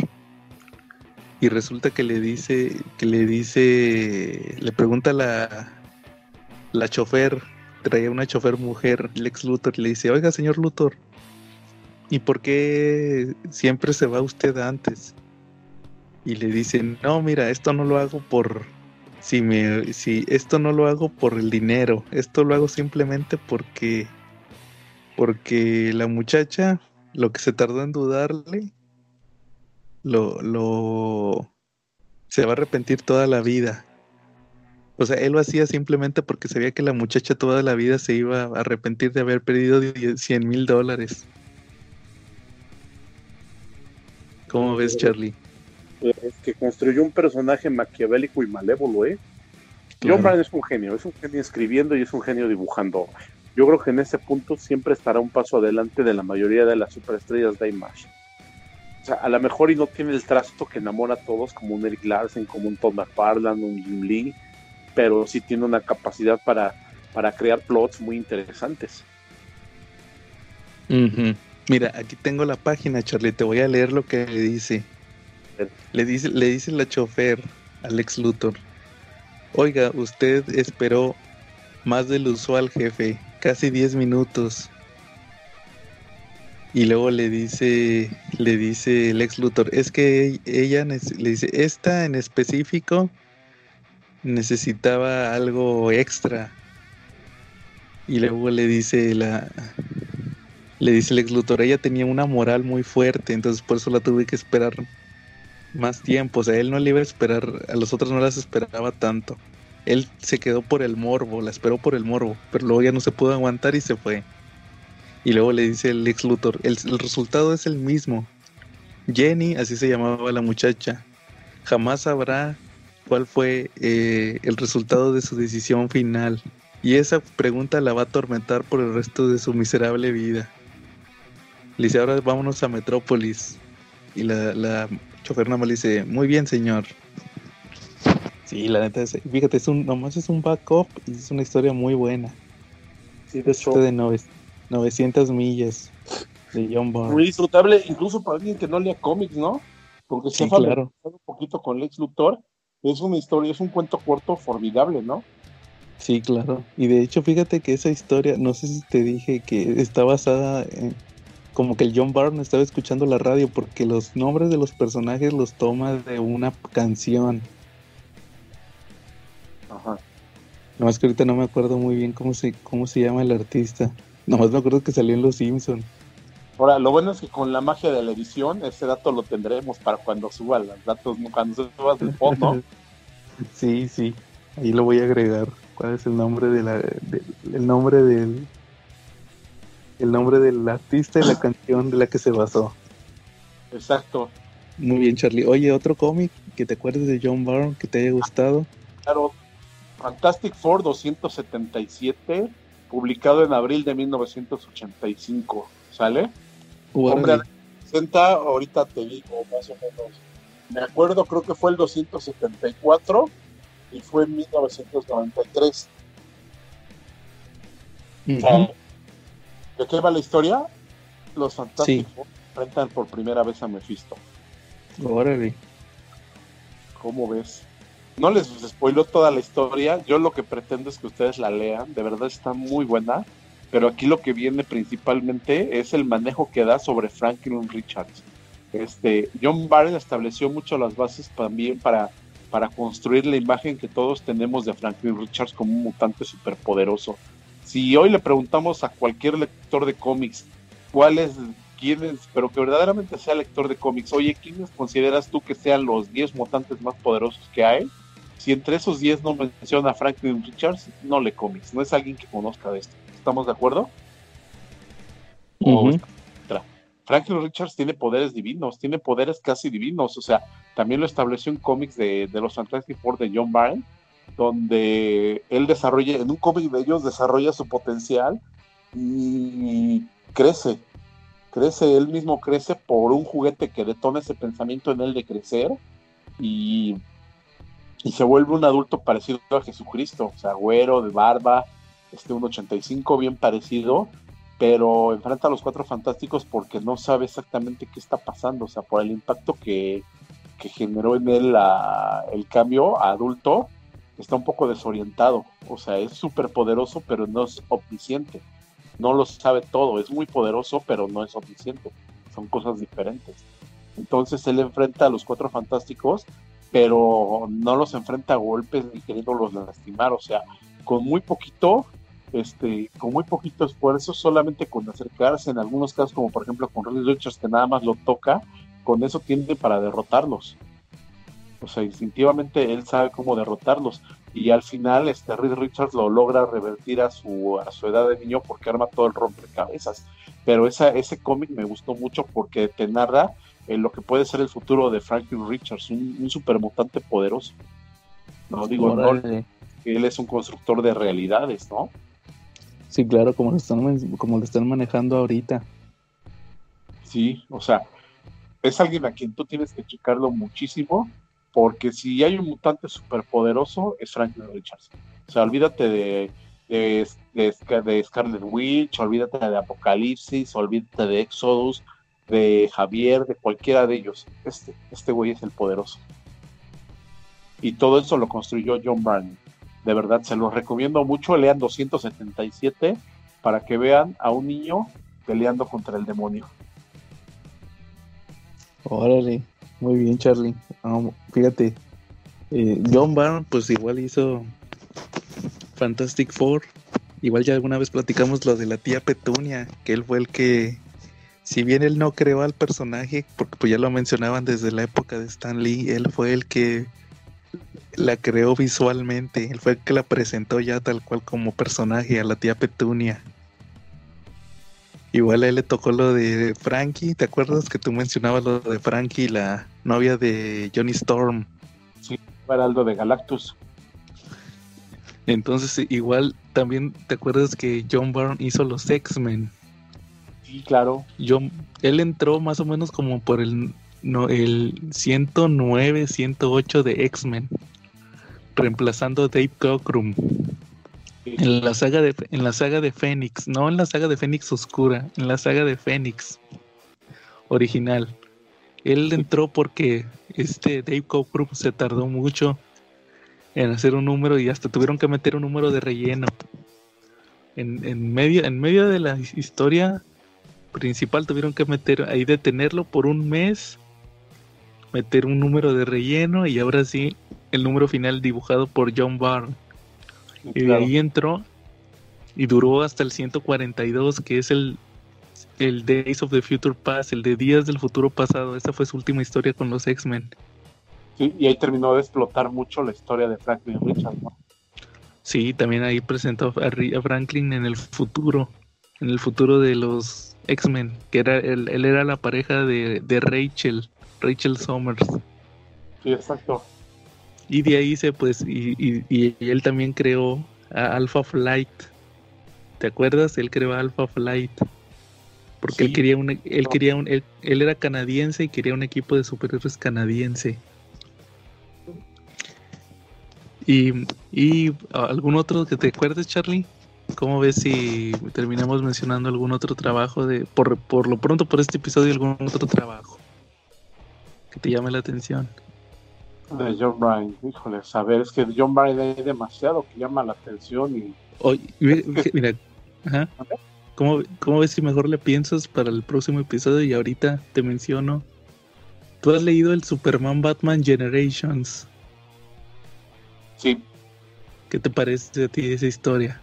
Y resulta que le dice, que le dice, le pregunta a la, la chofer, traía una chofer mujer, Lex Luthor, y le dice, oiga, señor Luthor, ¿y por qué siempre se va usted antes? Y le dicen, no, mira, esto no lo hago por, si me, si esto no lo hago por el dinero, esto lo hago simplemente porque, porque la muchacha, lo que se tardó en dudarle, lo, lo, se va a arrepentir toda la vida. O sea, él lo hacía simplemente porque sabía que la muchacha toda la vida se iba a arrepentir de haber perdido 100 mil dólares. ¿Cómo ves, Charlie? Es que construyó un personaje maquiavélico y malévolo, ¿eh? Claro. John Byrne es un genio, es un genio escribiendo y es un genio dibujando. Yo creo que en ese punto siempre estará un paso adelante de la mayoría de las superestrellas de Image. O sea, a lo mejor y no tiene el trazo que enamora a todos, como un Eric Larsen, como un Todd McFarlane, un Jim Lee, pero sí tiene una capacidad para, para crear plots muy interesantes. Mira, aquí tengo la página, Charlie. Te voy a leer lo que le dice. Le dice, le dice la chofer, Alex Luthor. Oiga, usted esperó más del usual, jefe. Casi 10 minutos. Y luego le dice, le dice el ex Luthor, es que ella le dice, esta en específico necesitaba algo extra. Y luego le dice la, le dice el ex Luthor, ella tenía una moral muy fuerte, entonces por eso la tuve que esperar más tiempo. O sea, él no le iba a esperar, a los otros no las esperaba tanto. Él se quedó por el morbo, la esperó por el morbo, pero luego ya no se pudo aguantar y se fue. Y luego le dice el ex Luthor, el, el resultado es el mismo. Jenny, así se llamaba la muchacha, jamás sabrá cuál fue eh, el resultado de su decisión final. Y esa pregunta la va a atormentar por el resto de su miserable vida. Le dice, ahora vámonos a Metrópolis. Y la, la chofer nada más le dice, muy bien, señor. Sí, la neta, es, fíjate, es un, nomás es un backup y es una historia muy buena. Sí, de Este hecho, de nove- 900 millas de John Barnes. muy disfrutable, incluso para alguien que no lea cómics, ¿no? Porque se Sí, ha claro. un poquito con Lex Luthor. Es una historia, es un cuento corto formidable, ¿no? Sí, claro. Y de hecho, fíjate que esa historia, no sé si te dije que está basada en como que el John Byrne estaba escuchando la radio porque los nombres de los personajes los toma de una canción. Ajá. Nomás que ahorita no me acuerdo muy bien cómo se, cómo se llama el artista. Nomás me acuerdo que salió en Los Simpson. Ahora, lo bueno es que con la magia de la edición, ese dato lo tendremos para cuando suba los datos, cuando subas el post, ¿no? [laughs] sí, sí. Ahí lo voy a agregar. ¿Cuál es el nombre de la, de- el nombre del, el nombre del artista y la canción de la que se basó? Exacto. Muy bien, Charlie. Oye, otro cómic que te acuerdes de John Byrne que te haya gustado. Claro, Fantastic Four 277, publicado en abril de 1985, ¿sale? Hombre. 60, ahorita te digo más o menos. Me acuerdo, creo que fue el 274 y fue en 1993. O sea, Ujú. ¿De qué va la historia? Los Fantastic Sí. Enfrentan por primera vez a Mephisto. Órale. ¿Cómo ves? No les spoiló toda la historia. Yo lo que pretendo es que ustedes la lean. De verdad está muy buena. Pero aquí lo que viene principalmente es el manejo que da sobre Franklin Richards. Este, John Byrne estableció mucho las bases también para, para construir la imagen que todos tenemos de Franklin Richards como un mutante superpoderoso. Si hoy le preguntamos a cualquier lector de cómics cuál es, pero que verdaderamente sea lector de cómics, oye, ¿quiénes consideras tú que sean los 10 mutantes más poderosos que hay? Si entre esos 10 no menciona a Franklin Richards, no le cómics, no es alguien que conozca de esto. ¿Estamos de acuerdo? Franklin Richards tiene poderes divinos, tiene poderes casi divinos, o sea, también lo estableció en cómics de, de los Fantastic Four de John Byrne, donde él desarrolla, en un cómic de ellos desarrolla su potencial y crece, crece, él mismo crece por un juguete que detona ese pensamiento en él de crecer y, y se vuelve un adulto parecido a Jesucristo, o sea, güero, de barba, este, un 85 bien parecido, pero enfrenta a los cuatro fantásticos porque no sabe exactamente qué está pasando, o sea, por el impacto que, que generó en él el cambio a adulto, está un poco desorientado, o sea, es súper poderoso, pero no es omnisciente, no lo sabe todo, es muy poderoso, pero no es omnisciente, son cosas diferentes. Entonces él enfrenta a los cuatro fantásticos, pero no los enfrenta a golpes ni queriéndolos lastimar, o sea, con muy poquito este, con muy poquito esfuerzo, solamente con acercarse, en algunos casos, como por ejemplo con Reed Richards, que nada más lo toca, con eso tiende para derrotarlos. O sea, instintivamente él sabe cómo derrotarlos. Y al final, este Reed Richards lo logra revertir a su, a su edad de niño porque arma todo el rompecabezas. Pero esa, ese cómic me gustó mucho porque te narra eh, lo que puede ser el futuro de Franklin Richards, un, un supermutante poderoso. No digo, no, él es un constructor de realidades, ¿no? Sí, claro, como lo están, como lo están manejando ahorita. Sí, o sea, es alguien a quien tú tienes que checarlo muchísimo, porque si hay un mutante superpoderoso, es Franklin Richards. O sea, olvídate de, de, de, de Scarlet Witch, olvídate de Apocalipsis, olvídate de Exodus, de Javier, de cualquiera de ellos. Este, este güey es el poderoso. Y todo eso lo construyó John Byrne. De verdad, se los recomiendo mucho. Lean 277 para que vean a un niño peleando contra el demonio. Órale, muy bien, Charlie. Ah, fíjate, eh, John Byrne, pues igual hizo Fantastic Four. Igual ya alguna vez platicamos lo de la tía Petunia, que él fue el que, si bien él no creó al personaje, porque pues ya lo mencionaban desde la época de Stan Lee, él fue el que la creó visualmente, él fue el que la presentó ya tal cual como personaje a la tía Petunia. Igual a él le tocó lo de Frankie. ¿Te acuerdas que tú mencionabas lo de Frankie, la novia de Johnny Storm? Sí, era algo de Galactus. Entonces, igual también te acuerdas que John Byrne hizo los X-Men. Sí, claro. John, él entró más o menos como por el, no, el 109, 108 de X-Men, reemplazando a Dave Cockrum. En la saga de en la saga de Fénix, no en la saga de Fénix Oscura, en la saga de Fénix original. Él entró porque este Dave Cockrum se tardó mucho en hacer un número y hasta tuvieron que meter un número de relleno. En, en, medio, en medio de la historia principal tuvieron que meter ahí detenerlo por un mes, meter un número de relleno y ahora sí el número final dibujado por John Byrne. Y de ahí entró y duró hasta el 142, que es el, el Days of the Future Past, el de Días del Futuro Pasado. Esa fue su última historia con los X-Men. Sí, y ahí terminó de explotar mucho la historia de Franklin Richards, ¿no? Sí, también ahí presentó a, Franklin en el futuro, en el futuro de los X-Men, que era él, él, era la pareja de, de Rachel, Rachel Summers. Sí, exacto. Y de ahí se pues, y, y, y él también creó a Alpha Flight. ¿Te acuerdas? Él creó a Alpha Flight. Porque sí. él quería un, él quería un, él, él, era canadiense y quería un equipo de superhéroes canadiense. Y, y algún otro que te acuerdes, Charlie. ¿Cómo ves si terminamos mencionando algún otro trabajo de, por, por lo pronto por este episodio, algún otro trabajo que te llame la atención? De John Bryan, híjole, a ver, es que John Bryan hay demasiado que llama la atención y... Oye, mira, ajá. ¿Cómo, ¿Cómo, ves si mejor le piensas para el próximo episodio y ahorita te menciono? ¿Tú has leído el Superman Batman Generations? Sí. ¿Qué te parece a ti esa historia?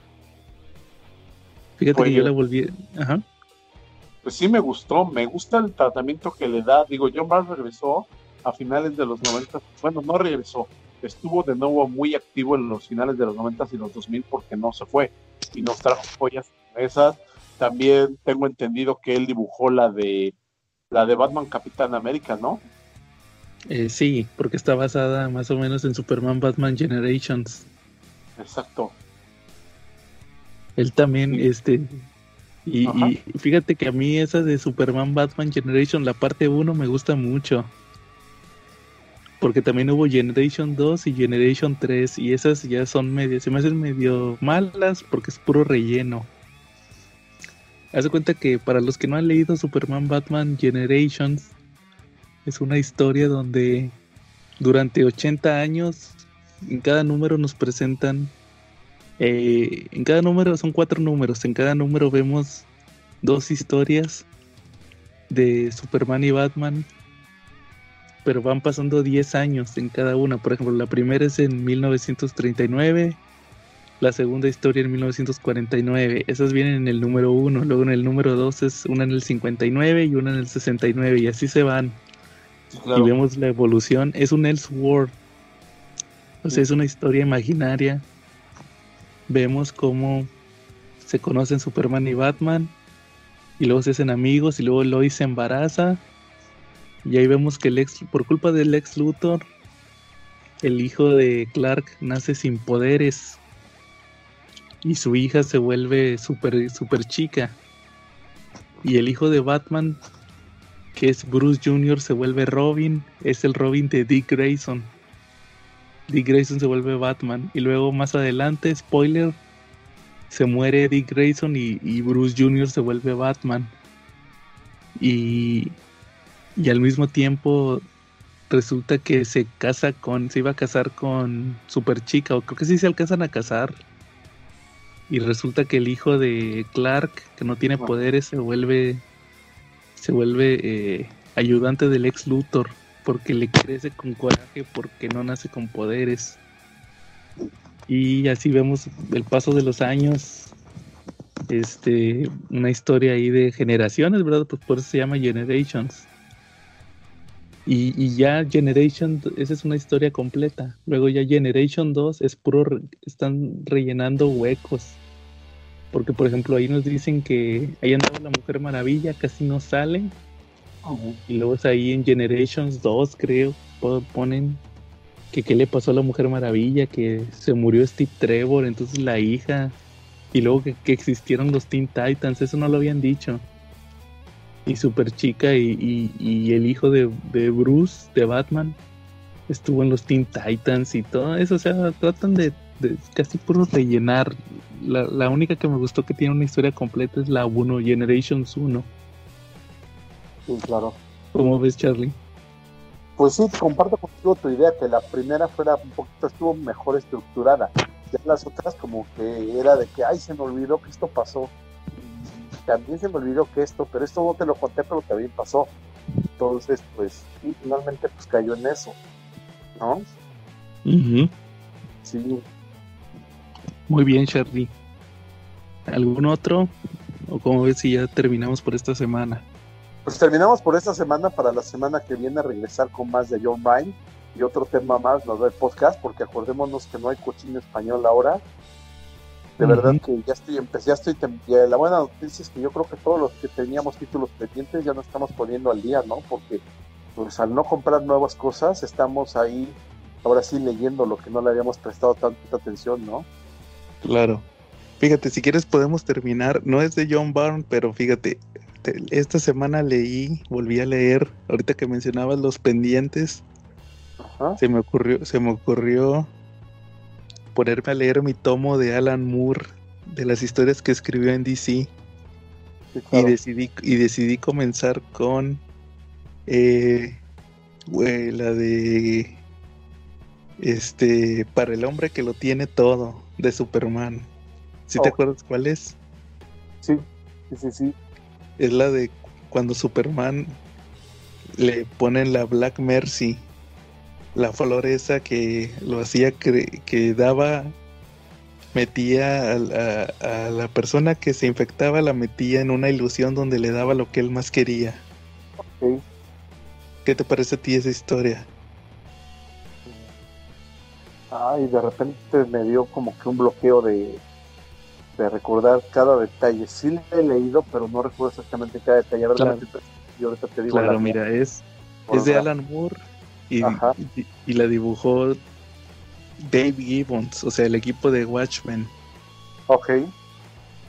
Fíjate pues que yo la volví... Ajá. Pues sí me gustó, me gusta el tratamiento que le da. Digo, John Bryan regresó a finales de los 90, bueno, no regresó, estuvo de nuevo muy activo en los finales de los 90 y los 2000 porque no se fue y nos trajo joyas esas. También tengo entendido que él dibujó la de la de Batman Capitán América, ¿no? Eh, sí, porque está basada más o menos en Superman Batman Generations. Exacto. Él también, sí. este, y, y, fíjate que a mí esa de Superman Batman Generation, la parte 1 me gusta mucho porque también hubo Generation 2 y Generation 3 y esas ya son medio, se me hacen medio malas porque es puro relleno. Haz de cuenta que para los que no han leído Superman Batman Generations es una historia donde durante 80 años en cada número nos presentan eh, en cada número son cuatro números, en cada número vemos dos historias de Superman y Batman pero van pasando 10 años en cada una. Por ejemplo, la primera es en 1939, la segunda historia en 1949. Esas vienen en el número 1, luego en el número 2 es una en el 59 y una en el 69 y así se van. Claro. Y vemos la evolución. Es un Elseworld. O sea, es una historia imaginaria. Vemos cómo se conocen Superman y Batman. Y luego se hacen amigos y luego Lois se embaraza y ahí vemos que el ex, por culpa del ex Luthor, el hijo de Clark nace sin poderes. Y su hija se vuelve súper super chica. Y el hijo de Batman, que es Bruce Jr., se vuelve Robin. Es el Robin de Dick Grayson. Dick Grayson se vuelve Batman. Y luego más adelante, spoiler, se muere Dick Grayson y, y Bruce Jr. se vuelve Batman. Y y al mismo tiempo resulta que se casa con, se iba a casar con Super Chica, o creo que sí se alcanzan a casar. Y resulta que el hijo de Clark, que no tiene poderes, se vuelve, se vuelve eh, ayudante del ex Luthor, porque le crece con coraje, porque no nace con poderes. Y así vemos el paso de los años, este, una historia ahí de generaciones, ¿verdad? Pues por eso se llama Generations. Y, y, ya Generation, esa es una historia completa. Luego ya Generation 2 es puro, están rellenando huecos. Porque, por ejemplo, ahí nos dicen que ahí andaba la Mujer Maravilla, casi no sale. Y luego es ahí en Generations 2, creo, ponen que qué le pasó a la Mujer Maravilla, que se murió Steve Trevor, entonces la hija. Y luego que, existieron los Teen Titans, eso no lo habían dicho. Y Super Chica y, y, el hijo de, de Bruce, de Batman, estuvo en los Teen Titans y todo eso. O sea, tratan de, casi puro rellenar. La, la, única que me gustó que tiene una historia completa es la 1, Generations 1. Sí, claro. ¿Cómo ves, Charlie? Pues sí, comparto contigo tu idea, que la primera fuera un poquito, estuvo mejor estructurada. Ya las otras como que era de que, ay, se me olvidó que esto pasó. También se me olvidó que esto, pero esto no te lo conté, pero también pasó. Entonces, pues, y finalmente pues cayó en eso. ¿no? Sí. Muy bien, Charlie. ¿Algún otro? ¿O cómo ves si ya terminamos por esta semana? Pues terminamos por esta semana para la semana que viene regresar con más de John Vine y otro tema más, lo del podcast, porque acordémonos que no hay cochino español ahora. De verdad que ya estoy, ya estoy, la buena noticia es que yo creo que todos los que teníamos títulos pendientes ya no estamos poniendo al día, ¿no? Porque pues al no comprar nuevas cosas, estamos ahí ahora sí leyendo lo que no le habíamos prestado tanta atención, ¿no? Claro. Fíjate, si quieres podemos terminar, no es de John Byrne, pero fíjate, esta semana leí, volví a leer, ahorita que mencionabas los pendientes, se me ocurrió, se me ocurrió ponerme a leer mi tomo de Alan Moore de las historias que escribió en DC. y, decidí, y decidí comenzar con eh, la de. Este. Para el hombre que lo tiene todo. De Superman. ¿Sí te oh. acuerdas cuál es? Sí, sí, sí, Es la de cuando Superman le ponen la Black Mercy. La flor esa que lo hacía que daba metía a, a, la persona que se infectaba la metía en una ilusión donde le daba lo que él más quería. Okay. ¿Qué te parece a ti esa historia? Ay, de repente me dio como que un bloqueo de, de recordar cada detalle. Sí le he leído, pero no recuerdo exactamente cada detalle. A ver, claro. yo ahorita te digo. Claro, mira, es, es de Alan Moore y, y, la dibujó Dave Gibbons, o sea, el equipo de Watchmen. Ok.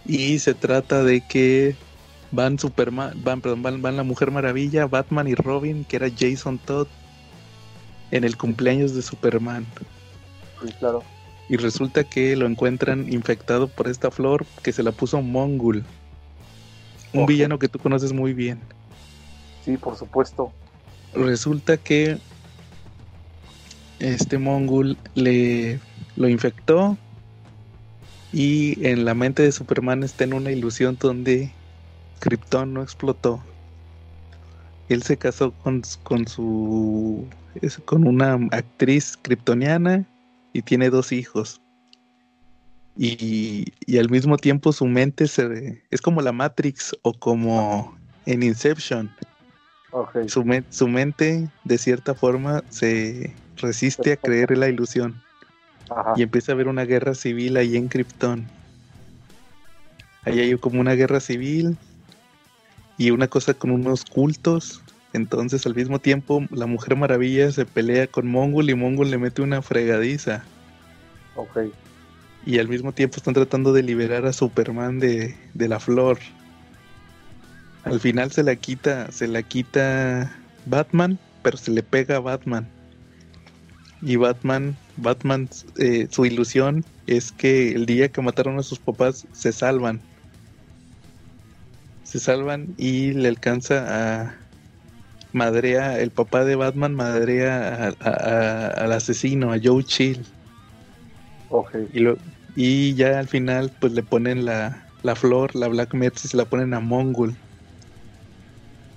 Y se trata de que van Superman, van, perdón, van, la Mujer Maravilla, Batman y Robin, que era Jason Todd, en el cumpleaños de Superman. Sí, claro. Y resulta que lo encuentran infectado por esta flor que se la puso Mongul. Un villano que tú conoces muy bien. Sí, por supuesto. Resulta que este Mongul le lo infectó y en la mente de Superman está en una ilusión donde Krypton no explotó. Él se casó con, con su con una actriz kryptoniana y tiene dos hijos. Y, y, al mismo tiempo su mente se es como la Matrix o como en Inception. Su, su, mente de cierta forma se resiste a creer en la ilusión. Y empieza a haber una guerra civil ahí en Krypton. Ahí hay como una guerra civil y una cosa con unos cultos. Entonces al mismo tiempo la Mujer Maravilla se pelea con Mongol y Mongol le mete una fregadiza. Ok. Y al mismo tiempo están tratando de liberar a Superman de, de la flor. Al final se la quita, se la quita Batman, pero se le pega a Batman. Y Batman, Batman, eh, su ilusión es que el día que mataron a sus papás se salvan se salvan y le alcanza a madrea, el papá de Batman madrea al asesino, a Joe Chill. Y, lo, y ya al final pues le ponen la, la flor, la Black Mercy, se la ponen a Mongol.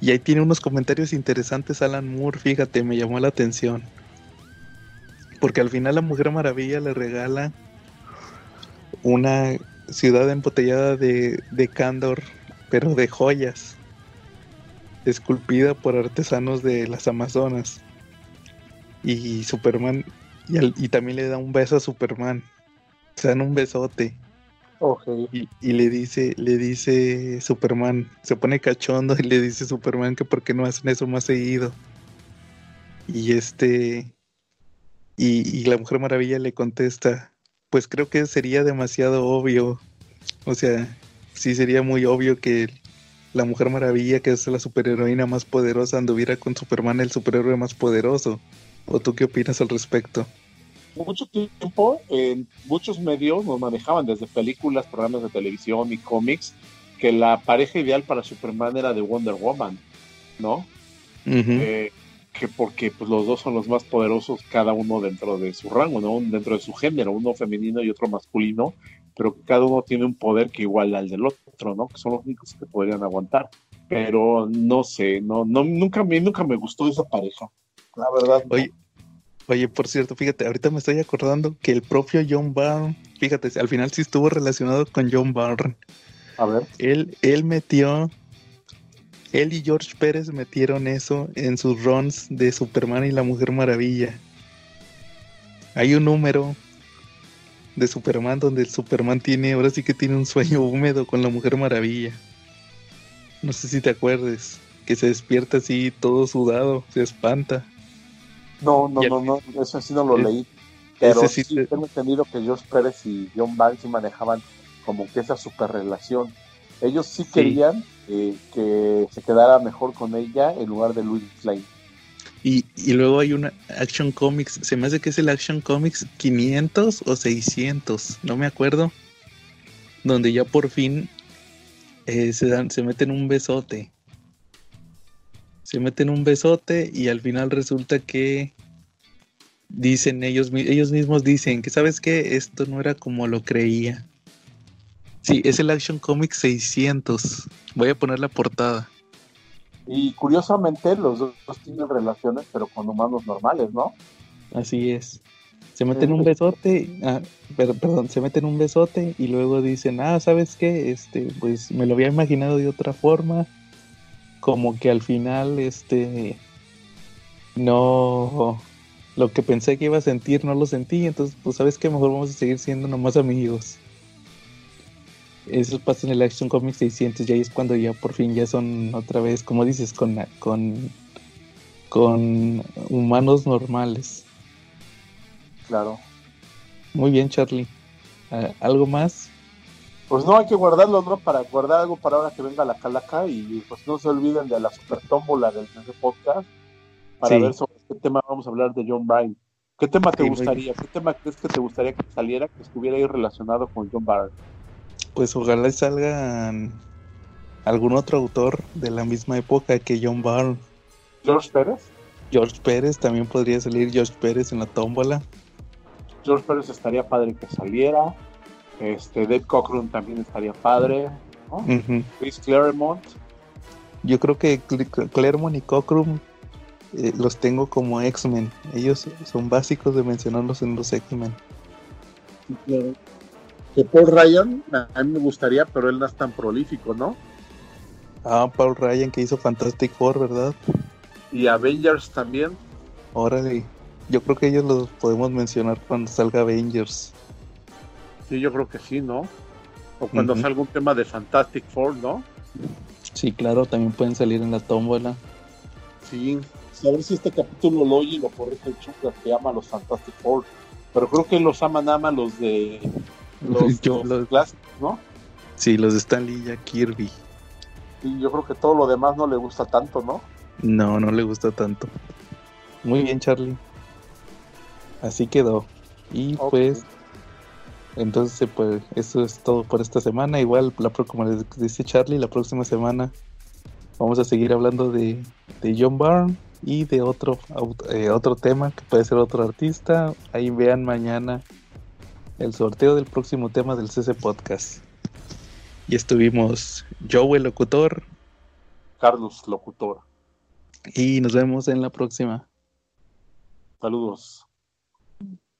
Y ahí tiene unos comentarios interesantes Alan Moore, fíjate, me llamó la atención. Porque al final la Mujer Maravilla le regala una ciudad embotellada de, de Candor pero de joyas, esculpida por artesanos de las Amazonas. Y Superman, y, también le da un beso a Superman. Se dan un besote. Ok. Y, y le dice, le dice Superman, se pone cachondo y le dice Superman que por qué no hacen eso más seguido. Y este, y, y la Mujer Maravilla le contesta, pues creo que sería demasiado obvio. O sea, sí sería muy obvio que la Mujer Maravilla, que es la superheroína más poderosa, anduviera con Superman, el superhéroe más poderoso. ¿O tú qué opinas al respecto? Mucho tiempo en muchos medios nos manejaban desde películas, programas de televisión y cómics que la pareja ideal para Superman era de Wonder Woman, ¿no? Eh, que porque pues, los dos son los más poderosos, cada uno dentro de su rango, ¿no? Dentro de su género, uno femenino y otro masculino, pero que cada uno tiene un poder que iguala al del otro, ¿no? Que son los únicos que podrían aguantar. Pero no sé, no, no, nunca me, nunca me gustó esa pareja. La verdad. Oye, oye, por cierto, fíjate, ahorita me estoy acordando que el propio John Byrne, fíjate, al final sí estuvo relacionado con John Byrne. A ver. Él, él metió, él y George Pérez metieron eso en sus runs de Superman y la Mujer Maravilla. Hay un número de Superman donde el Superman tiene, ahora sí que tiene un sueño húmedo con la Mujer Maravilla. No sé si te acuerdes, que se despierta así todo sudado, se espanta. No, no, al no, no, eso sí no lo Es- leí. Pero sí sí, te- tengo entendido que George Pérez y John sí manejaban como que esa super relación. Ellos sí, querían eh, que se quedara mejor con ella en lugar de Louis Lane. Y, y luego hay una Action Comics, se me hace que es el Action Comics 500 o 600, no me acuerdo, donde ya por fin eh, se dan, se meten un besote. Se meten un besote y al final resulta que dicen ellos, ellos mismos dicen que sabes que esto no era como lo creía. Sí, es el Action Comics 600. Voy a poner la portada. Y curiosamente los dos tienen relaciones, pero con humanos normales, ¿no? Así es. Se meten un [laughs] besote, ah, per- perdón, se meten un besote y luego dicen, ah, ¿sabes qué? Este, pues me lo había imaginado de otra forma. Como que al final, este, no, lo que pensé que iba a sentir no lo sentí, entonces, pues, ¿sabes qué? Mejor vamos a seguir siendo nomás amigos. Eso pasa en el Action Comics 600 y ahí es cuando ya por fin ya son otra vez, como dices, con, con, con humanos normales. Claro. Muy bien, Charlie. ¿Algo más? Pues no hay que guardarlo, ¿no? Para guardar algo para ahora que venga la calaca y pues no se olviden de la super tómbola del del podcast para Sí. ver sobre qué tema vamos a hablar de John Byrne. ¿Qué tema te Sí, gustaría? ¿Qué tema crees que te gustaría que saliera que estuviera ahí relacionado con John Byrne? Pues ojalá salgan algún otro autor de la misma época que John Byrne. George Pérez. George Pérez, también podría salir George Pérez en la tómbola. George Pérez estaría padre que saliera. Este, Dave Cockrum también estaría padre. ¿no? Ujú. Chris Claremont. Yo creo que Claremont y Cockrum eh, los tengo como X-Men. Ellos son básicos de mencionarlos en los X-Men. Que Paul Ryan, a mí me gustaría, pero él no es tan prolífico, ¿no? Ah, Paul Ryan que hizo Fantastic Four, ¿verdad? Y Avengers también. Órale. Yo creo que ellos los podemos mencionar cuando salga Avengers. Sí, yo creo que sí, ¿no? O cuando salga un tema de Fantastic Four, ¿no? Sí, claro, también pueden salir en la tómbola. Sí. A ver si este capítulo lo oye y lo corrige el Chucas que ama a los Fantastic Four. Pero creo que los ama nada más los de los, [laughs] Yo los clásicos, ¿no? Sí, los de Stanley y Jack Kirby. Y yo creo que todo lo demás no le gusta tanto, ¿no? No, no le gusta tanto. Muy bien, Charlie. Así quedó. Y pues, entonces, pues, eso es todo por esta semana. Igual, la, como les dice Charlie, la próxima semana vamos a seguir hablando de, de John Byrne y de otro, eh, otro tema que puede ser otro artista. Ahí vean mañana el sorteo del próximo tema del CC Podcast. Y estuvimos Joe, el locutor, Carlos, locutor. y nos vemos en la próxima. Saludos.